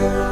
Lord.